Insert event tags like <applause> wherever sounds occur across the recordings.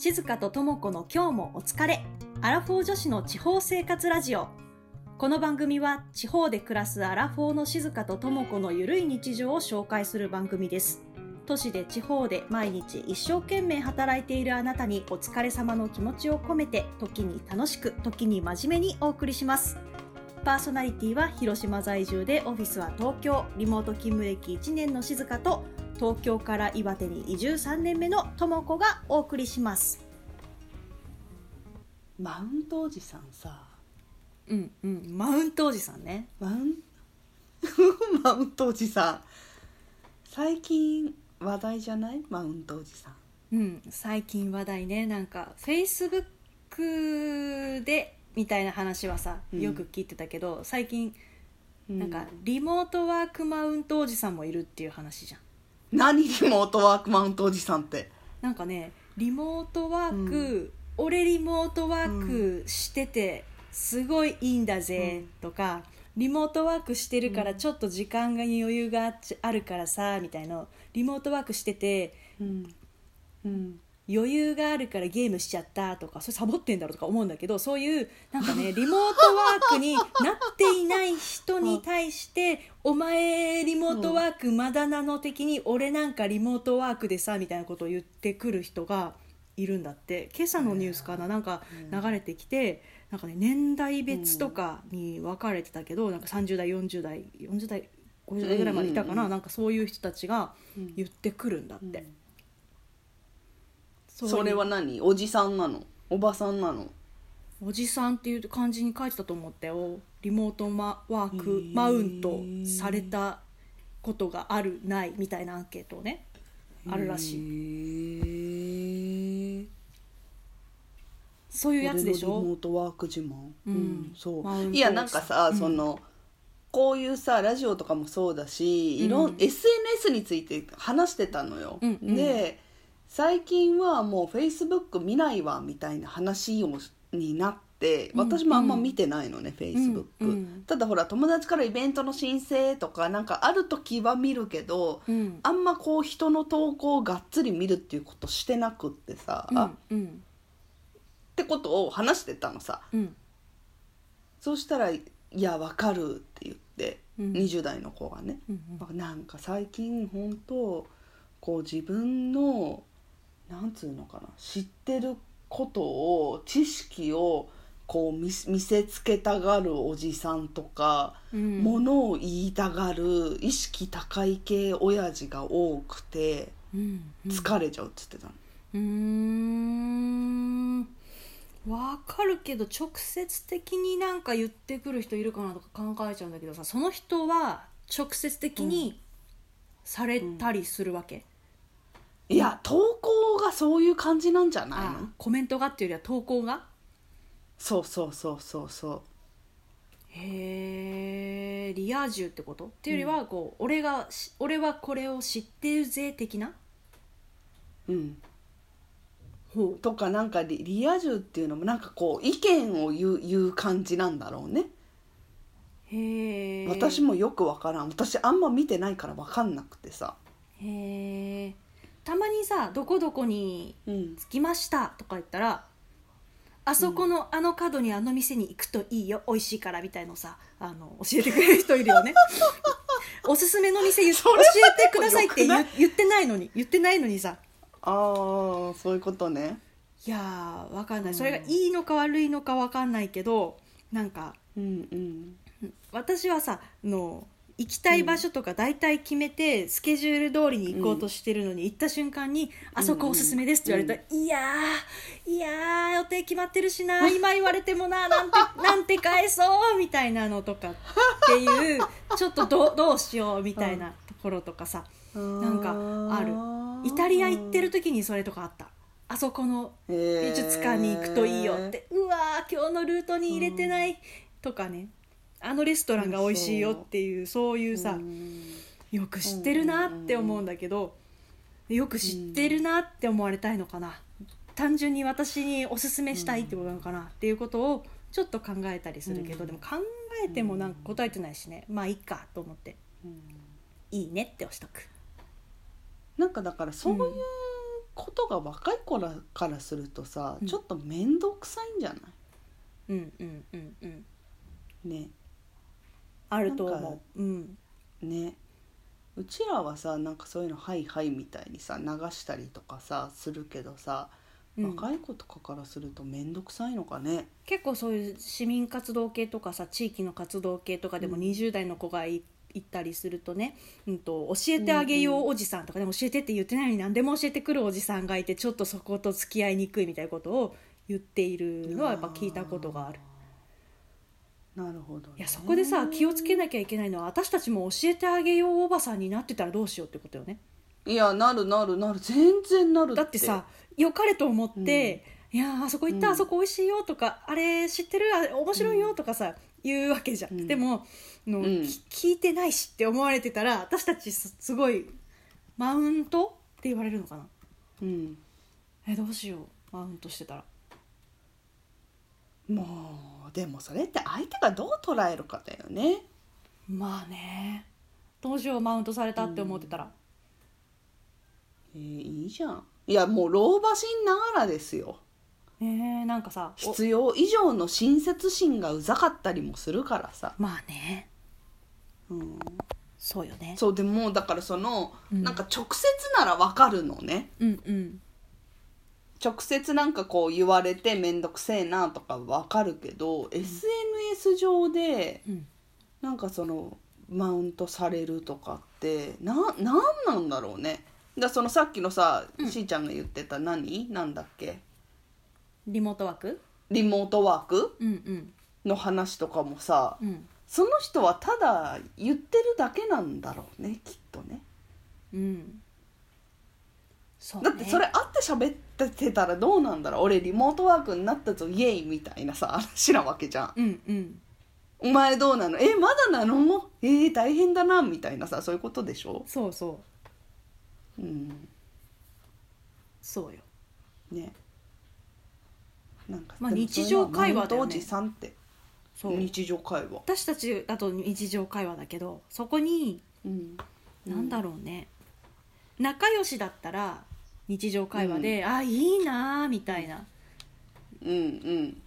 静香と智子の今日もお疲れ。アラフォー女子の地方生活ラジオ。この番組は地方で暮らすアラフォーの静香と智子のゆるい日常を紹介する番組です。都市で地方で毎日一生懸命働いているあなたにお疲れ様の気持ちを込めて時に楽しく時に真面目にお送りします。パーソナリティは広島在住でオフィスは東京リモート勤務歴1年の静香と東京から岩手に移住3年目の智子がお送りします。マウントおじさんさ。うんうん。マウントおじさんね。マウン <laughs> マウントおじさん。最近話題じゃない？マウントおじさん。うん最近話題ね。なんかフェイスブックでみたいな話はさうん。よく聞いてたけど、最近ななんかリモートワークマウントおじさんもいるっていう話じゃん何リモートワークマウントおじさんって。なんかねリモートワーク、う俺リモートワークしててすごいいいんだぜとか、リモートワークしてるからちょっと時間が余裕があるからさみたいなリモートワークしててうん。うん余裕があるからゲームしちゃったとかそれサボってんだろうとか思うんだけどそういうなんかね <laughs> リモートワークになっていない人に対して「お前リモートワークまだなの?」的に「俺なんかリモートワークでさ」みたいなことを言ってくる人がいるんだって。今朝のニュースかな？なんか流れてきてなんかね年代別とかに分かれてたけどなんか30代40代40代50代ぐらいまでいたかな？なんかそういう人たちが言ってくるんだって。そうそれは何？おじさんなの？おばさんなの？おじさんっていう感じに書いてたと思ったよ。リモートマワークマウントされたことがあるないみたいなアンケートをね。あるらしい。いそういうやつでしリモょートワーク自慢？うん。そマウント。ういやなんかさ、うん。そのこういうさラジオとかもそうだし、いろうんん SNS について話してたのよ、うんうん。で最近はもうフェイスブック見ないわみたいな話をになってうん私もあんま見てないのね、フェイスブック、うんうん。ただほら友達からイベントの申請とかなんかある時は見るけどうん。あんまこう人の投稿をがっつり見るっていうことしてなくってさ、うんっうん。てことを話してたのさ。うん。そうしたら「いやわかる」って言って、うん。20代の子がね、うん。なんか最近本当こう自分のなんつうのかな知ってることを知識をこう見見せつけたがるおじさんとか、うん。ものを言いたがる意識高い系親父が多くてうんうん。疲れちゃうっつってたの。うーん。わかるけど直接的になんか言ってくる人いるかなとか考えちゃうんだけどさその人は直接的にされたりするわけ、いや投稿がそういう感じなんじゃないあのコメントがっていうよりは投稿が？そうそうそうそうそへえリア充ってこと？っていうよりはこう、俺がし俺はこれを知ってるぜ的な？う。うん。ほう。とかなんかリリア充っていうのもなんかこう意見を言う言う感じなんだろうね。へえ私もよくわからん。私あんま見てないからわかんなくてさ。へえたまにさ「どこどこにうん。着きました」とか言ったら「あそこのあの角にあの店に行くといいよ美味しいから」みたいのさあの教えてくれる人いるよね。<laughs> おすすめの店言教えてくださいって言言ってないのに言ってないのにさ。ああそういうことね。いやーわかんない。うん。それがいいのか悪いのかわかんないけどなんかうん。うん私はさあの行きたい場所とか大体決めてスケジュール通りに行こうとしてるのに、行った瞬間に「あそこおすすめです」って言われたら「いやーいやー予定決まってるしな今言われてもななんて <laughs> なんて返そう」みたいなのとかっていうちょっとど <laughs> どうしようみたいなところとかさなんかある。イタリア行ってる時にそれとかあった。あそこの美術館に行くといいよって、うわー今日のルートに入れてない。とかねあのレストランが美味しいよっていうそう。いうさよく知ってるなって思うんだけどよく知ってるなって思われたいのかな。単純に私におすすめしたいってことなのかなっていうことをちょっと考えたりするけど、うん。でも考えてもなんか答えてないしね。まあいいかと思って「いいね」って押しとく。なんかだからそういうことが若い子らからするとさ、うん。ちょっと面倒くさいんじゃなうんうんうんうん。いねあると思う。うん。ね。うちらはさなんかそういうの「はいはい」みたいにさ流したりとかさするけどさ、うん。若い子とかからすると面倒くさいのかね。結構そういう市民活動系とかさ地域の活動系とかでもうん。20代の子がい行ったりするとね、うん、と教えてあげようおじさんとかね、教えてって言ってないのに何でも教えてくるおじさんがいてちょっとそこと付き合いにくいみたいなことを言っているのはやっぱ聞いたことがある。なるほど、ね、いやそこでさ気をつけなきゃいけないのは私たちも教えてあげようおばさんになってたらどうしようってことよね。いやなるなるなる全然なるだってさ良かれと思って「いやーあそこ行った、うん。あそこ美味しいよ」とか「あれ知ってるあれ面白いよ」とかさ、言うわけじゃん。うん。でもの、聞いてないしって思われてたら私たちすすごいマウントって言われるのかな。うん。えどうしようマウントしてたら。もうでもそれって相手がどう捉えるかだよね。まあね。どうしようマウントされたって思ってたら。えーいいじゃん。いやもう老婆心ながらですよ。えー、なんかさお必要以上の親切心がうざかったりもするからさ、まあね。うん、そうよね。そうでもだからその、うん。なんか直接ならわかるのね。うんうん直接なんかこう言われて面倒くせえなとかわかるけど、SNS 上でうん。なんかそのマウントされるとかってななんなんだろうね。だそのさっきのさ、うん。しーちゃんが言ってた何？なんだっけ？リモートワーク？リモートワーク？うんうん。の話とかもさうん。その人はただ言ってるだけなんだろうねきっとね。うんそうね。だってそれ会って喋ってたらどうなんだろう。俺リモートワークになったぞイエイみたいなさ <laughs> 話なわけじゃん。うんうん。お前どうなの？えまだなの？えー、大変だなみたいなさそういうことでしょ？そうそう。うん。そうよ。ね。なんかまあでも日常会話だよね。マウントおじさんって。そう。日常会話。私たちだと日常会話だけどそこにうん。なんだろうね、仲良しだったら日常会話で「あいいな」みたいな。うんうん。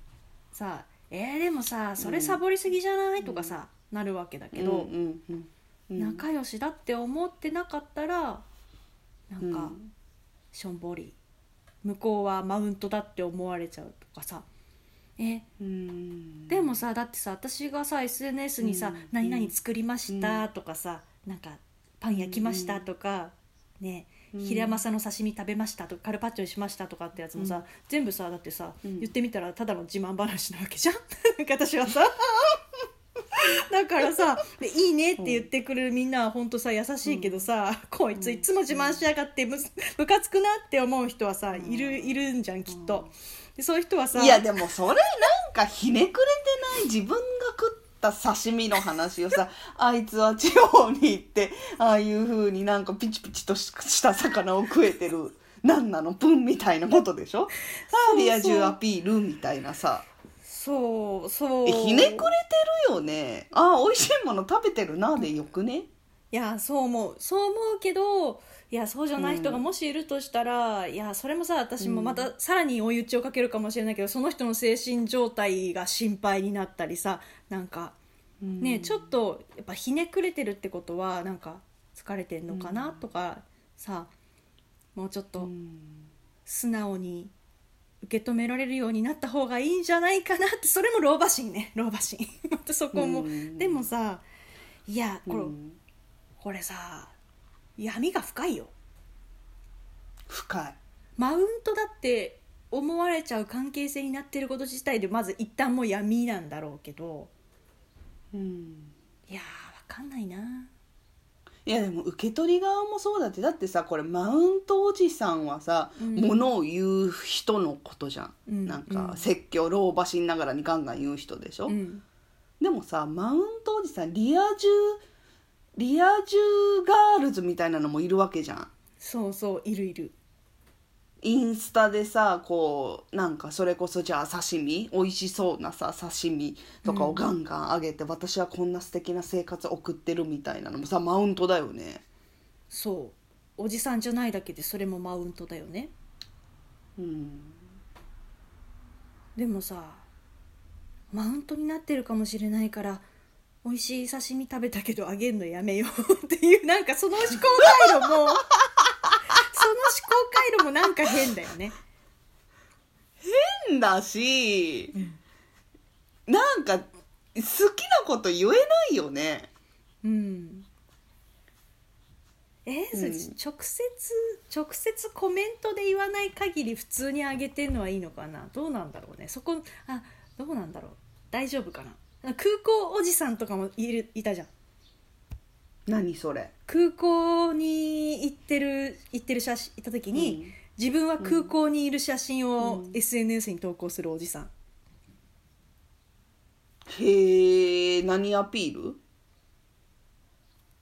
さ「えー、でもさそれサボりすぎじゃない?」とかさ、なるわけだけど、うんうんうんうん。仲良しだって思ってなかったらなんか、うん。しょんぼり向こうはマウントだって思われちゃうとかさ。えうん。でもさだってさ私がさ SNS にさうん「何々作りました」とかさなんか「パン焼きました」とかねうん。ヒラマサの刺身食べましたとかカルパッチョにしましたとかってやつもさ、うん。全部さだってさ、うん。言ってみたらただの自慢話なわけじゃん。<laughs> 私はさ。<laughs> だからさで「<laughs> いいね」って言ってくれるみんなはほんとさ優しいけどさ、こいついつも自慢しやがってむむかつくなって思う人はさいるいるんじゃんきっと。でそういう人はさいやでもそれなんかひねくれてない自分が食った刺身の話をさ <laughs> あいつは地方に行ってああいう風になんかピチピチとした魚を食えてるなんなの？プンみたいなことでしょ？あリア充アピールみたいなさ。そうそうえひねくれてるよね。ああ美味しいもの食べてるなでよくね？いやそう思う。そう思うけどいやそうじゃない人がもしいるとしたら、いやそれもさ私もまたさらに追い打ちをかけるかもしれないけどその人の精神状態が心配になったりさなんかね、ちょっとやっぱひねくれてるってことはなんか疲れてんのかなとかさもうちょっうとん。素直に受け止められるようになった方がいいんじゃないかなってそれも老婆心ね。老婆心。<laughs> またそこも、うん。でもさいやこれ,、うんこれさ闇が深いよ。深い。マウントだって思われちゃう関係性になってること自体でまず一旦もう闇なんだろうけど。うん。いやーわかんないな。いやでも受け取り側もそうだって。だってさこれマウントおじさんはさ、うん。ものを言う人のことじゃん、うん。なんかうん。説教老婆心ながらにガンガン言う人でしょ、うん。でもさマウントおじさんリア充リア充ガールズみたいなのもいるわけじゃん。そうそういるいる。インスタでさこうなんかそれこそじゃあ刺身美味しそうなさ刺身とかをガンガン上げて、私はこんな素敵な生活送ってるみたいなのもさマウントだよね。そう。おじさんじゃないだけでそれもマウントだよね。うん。でもさマウントになってるかもしれないから美味しい刺身食べたけどあげんのやめようっていうなんかその思考回路も <laughs> その思考回路もなんか変だよね。変だし、なんか好きなこと言えないよね。うん。えーうん。直接直接コメントで言わない限り普通にあげてんのはいいのかな？どうなんだろうね。そこあどうなんだろう。大丈夫かな？空港おじさんとかもいるいたじゃん。何それ？空港に行ってる行ってる写真行った時に、うん。自分は空港にいる写真をうん。SNS に投稿するおじさん、へえ何アピール？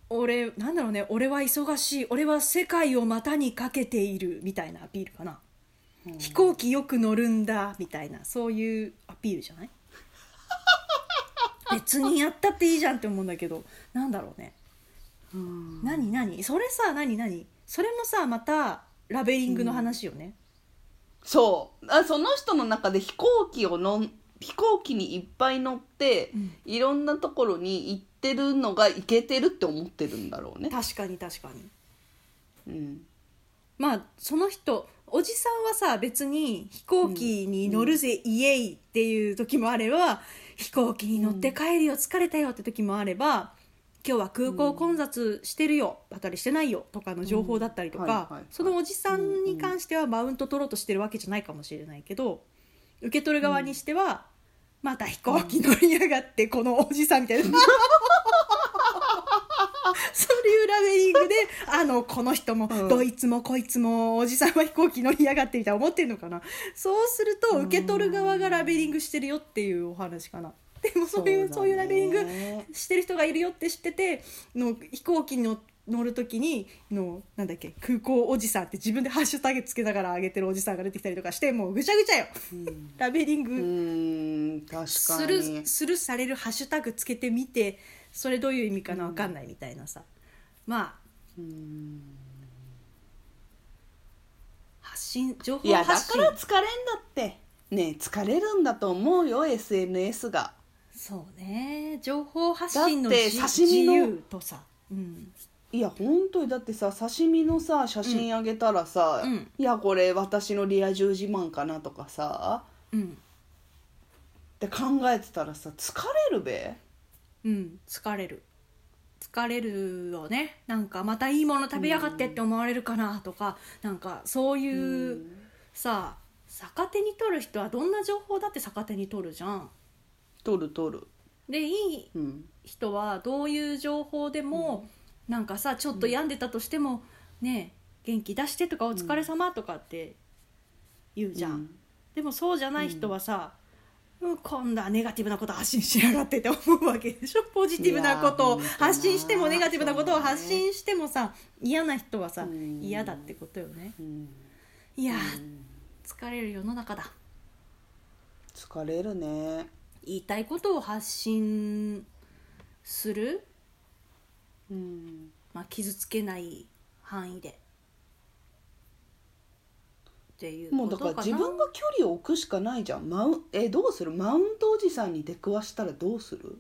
俺なんだろうね俺は忙しい俺は世界を股にかけているみたいなアピールかな、飛行機よく乗るんだみたいなそういうアピールじゃない？別にやったっていいじゃんって思うんだけどなんだろうね。うん。何何？それさ何何？それもさまたラベリングの話よね、そう。あその人の中で飛行機をのん飛行機にいっぱい乗って、うん。いろんなところに行ってるのがいけてるって思ってるんだろうね。確かに確かに。うん、まあその人おじさんはさ別に飛行機に乗るぜ、イエイっていう時もあれば飛行機に乗って帰るよ疲れたよって時もあれば今日は空港混雑してるよ、渡りしてないよとかの情報だったりとかそのおじさんに関してはマウント取ろうとしてるわけじゃないかもしれないけど受け取る側にしては、また飛行機乗りやがってこのおじさんみたいな。そ <laughs> ういうラベリングであのこの人も、うん。どいつもこいつもおじさんは飛行機乗りやがってみたいな思ってるのかな。そうすると受け取る側がラベリングしてるよっていうお話かな。でもそういうそう,、いうラベリングしてる人がいるよって知ってての飛行機に乗乗る時にのなんだっけ空港おじさんって自分でハッシュタグつけながら上げてるおじさんが出てきたりとかしてもうぐちゃぐちゃよ、ラベリンうグすかるに。するされるハッシュタグつけてみてそれどういう意味かな分かんないみたいなさ、まあうん。発信情報いやだ発信から疲れんだって。ねえ疲れるんだと思うよ SNS が。そうね。情報発信のだってじ刺身の自由とさ、うん、いや本当にだってさ刺身のさ写真あげたらさ、うん。いやこれ私のリア充自慢かなとかさ。うん。って考えてたらさ疲れるべ？うん疲れる疲れるよね。なんかまたいいもの食べやがってって思われるかなとか、なんかそういう、さ逆手に取る人はどんな情報だって逆手に取るじゃん。取る取る。でいいうん。人はどういう情報でも、なんかさちょっと病んでたとしても、ね元気出してとかお疲れ様とかって言うじゃん、うん。でもそうじゃない人はさ、うん、今度はネガティブなこと発信しやがってって思うわけでしょ？ポジティブなことを発信してもネガティブなことを発信してもさ嫌な人はさうん。嫌だってことよね。うん。いや疲れる世の中だ。疲れるね。言いたいことを発信する、うん。まあ、傷つけない範囲でっていうもうだから自分が距離を置くしかないじゃん。マウえどうする？マウントおじさんに出くわしたらどうする？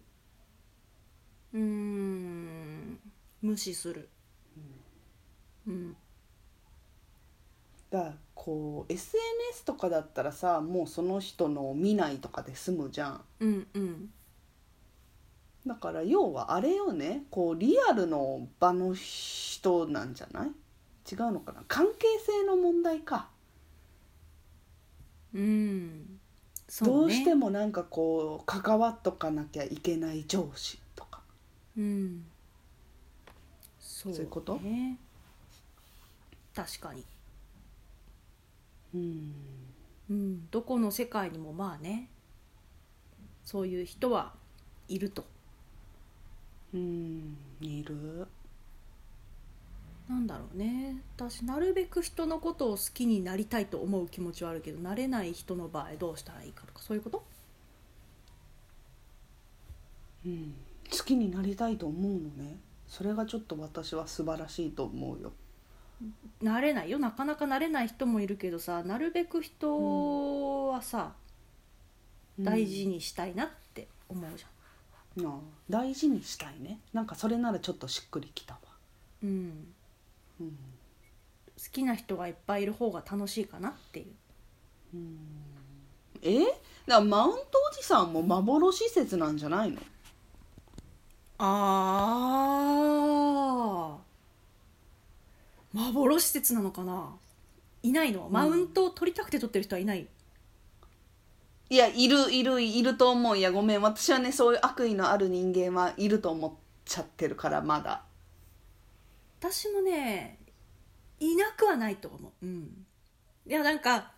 うーん。無視する。うん。だからこう SNS とかだったらさもうその人のを見ないとかで済むじゃん。うんうん。だから要はあれよね。こうリアルの場の人なんじゃない？違うのかな？関係性の問題か、うん。そどうねしてもなんかこう関わっとかなきゃいけない上司とか。うん。そうそういうこと？ね確かに。うん。うん。どこの世界にもまあねそういう人はいると。うん。いるなんだろうね。私なるべく人のことを好きになりたいと思う気持ちはあるけどなれない人の場合どうしたらいいかとかそういうこと？うん。好きになりたいと思うのね。それがちょっと私は素晴らしいと思うよ。なれないよ。なかなかなれない人もいるけどさなるべく人はさ、大事にしたいなって思うじゃん。なあ大事にしたいね。なんかそれならちょっとしっくりきたわ。うん、うん。好きな人がいっぱいいる方が楽しいかなっていう。え？だからマウントおじさんも幻説なんじゃないの？あー。幻説なのかな？いないの？マウントを取りたくて取ってる人はいない、いやいるいるいると思う。いやごめん。私はねそういう悪意のある人間はいると思っちゃってるからまだ私もねいなくはないと思う。うん。いやなんか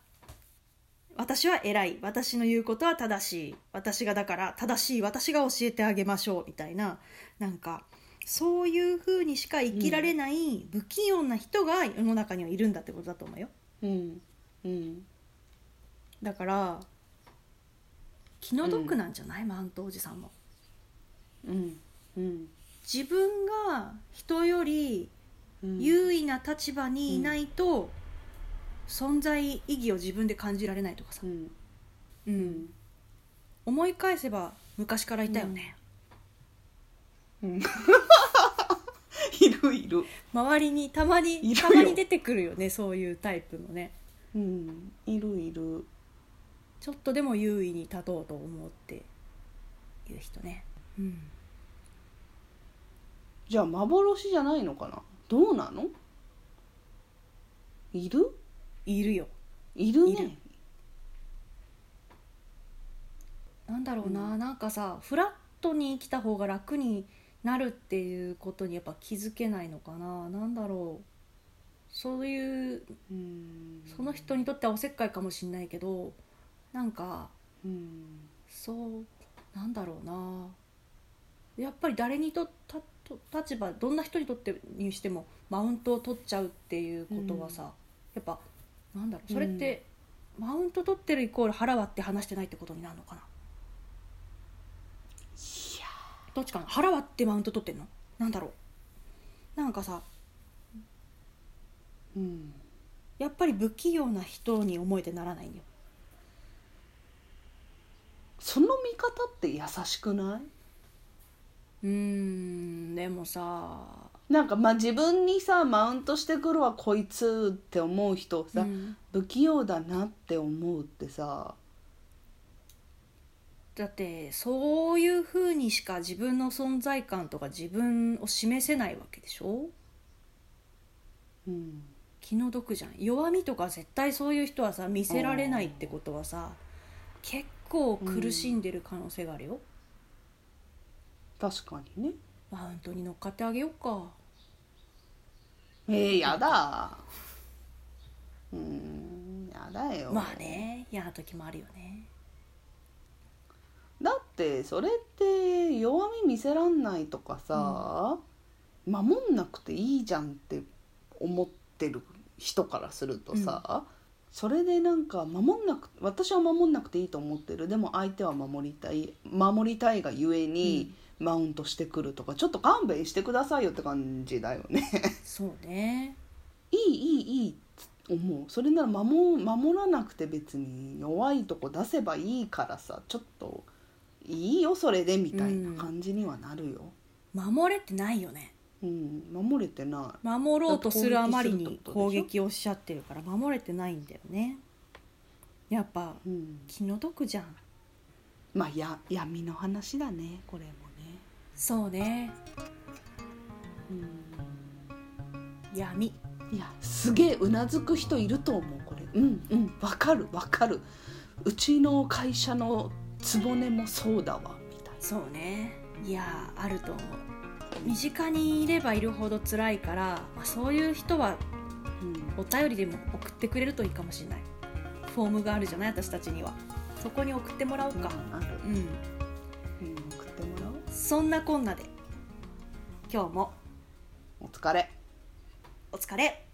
私は偉い。私の言うことは正しい。私がだから正しい。私が教えてあげましょう。みたいな。なんかそういう風にしか生きられない不器用な人が世の中にはいるんだってことだと思うよ。うん。うん。だから気の毒なんじゃない、マウントおじさんも。うん。うん自分が人よりうん。優位な立場にいないと、存在意義を自分で感じられないとかさ。う、ん。うん。思い返せば昔からいたよね、<laughs> いるいる。周りにたまいにたまに出てくるよねそういうタイプのね。うん。いるいる。ちょっとでも優位に立とうと思っている人ね。うんじゃあ幻じゃないのかな？どうなの？いる？いるよ。いるね。いる。なんだろうな、なんかさフラットに生きた方が楽になるっていうことにやっぱ気づけないのかな。なんだろう。そういううん。その人にとってはおせっかいかもしれないけどなんかうん。そうなんだろうなやっぱり誰にとたと立場どんな人にとってにしてもマウントを取っちゃうっていうことはさ、やっぱなんだろうそれって、マウント取ってるイコール腹割って話してないってことになるのかな？どっちかな？腹割ってマウント取ってんの？なんだろう。なんかさうん。やっぱり不器用な人に思えてならないんだよ。その見方って優しくない？うーんでもさ。なんかまあ自分にさマウントしてくるわこいつって思う人をさ、うん。不器用だなって思うってさ。だってそういうふうにしか自分の存在感とか自分を示せないわけでしょ？うん。気の毒じゃん。弱みとか絶対そういう人はさ見せられないってことはさ結構苦しんでる可能性があるよ、確かにね。マウントに乗っかってあげようか。えー、やだ。うんやだよ。まあね嫌な時もあるよね。だってそれって弱み見せらんないとかさ、守んなくていいじゃんって思ってる人からするとさ、それでなんか守んなく私は守んなくていいと思ってる。でも相手は守りたい守りたいがゆえに、マウントしてくるとかちょっと勘弁してくださいよって感じだよね。そうね。いいいいいいって思う。それなら守守らなくて別に弱いとこ出せばいいからさちょっといいよそれでみたいな感じにはなるよ、守れてないよね。うん守れてな守ろうとするあまりに攻攻撃撃をしちゃってるから守れてないんだよね。やっぱい、うん、気の毒じゃん。まあや闇の話だねこれもね、そうね。うん、闇。いやすげえうなずく人いると思うこれ。うんうん。わかるわかる。うちの会社の局もそうだわみたいそうね。いやあると思う。身近にいればいるほど辛いから、まあ、そういう人はな、うんお便りでも送ってくれるといいかもしれない。フォームがあるじゃない私たちには。そこに送ってもらおうか。ある。うん、そんなこんなで。今日も。お疲れ。お疲れ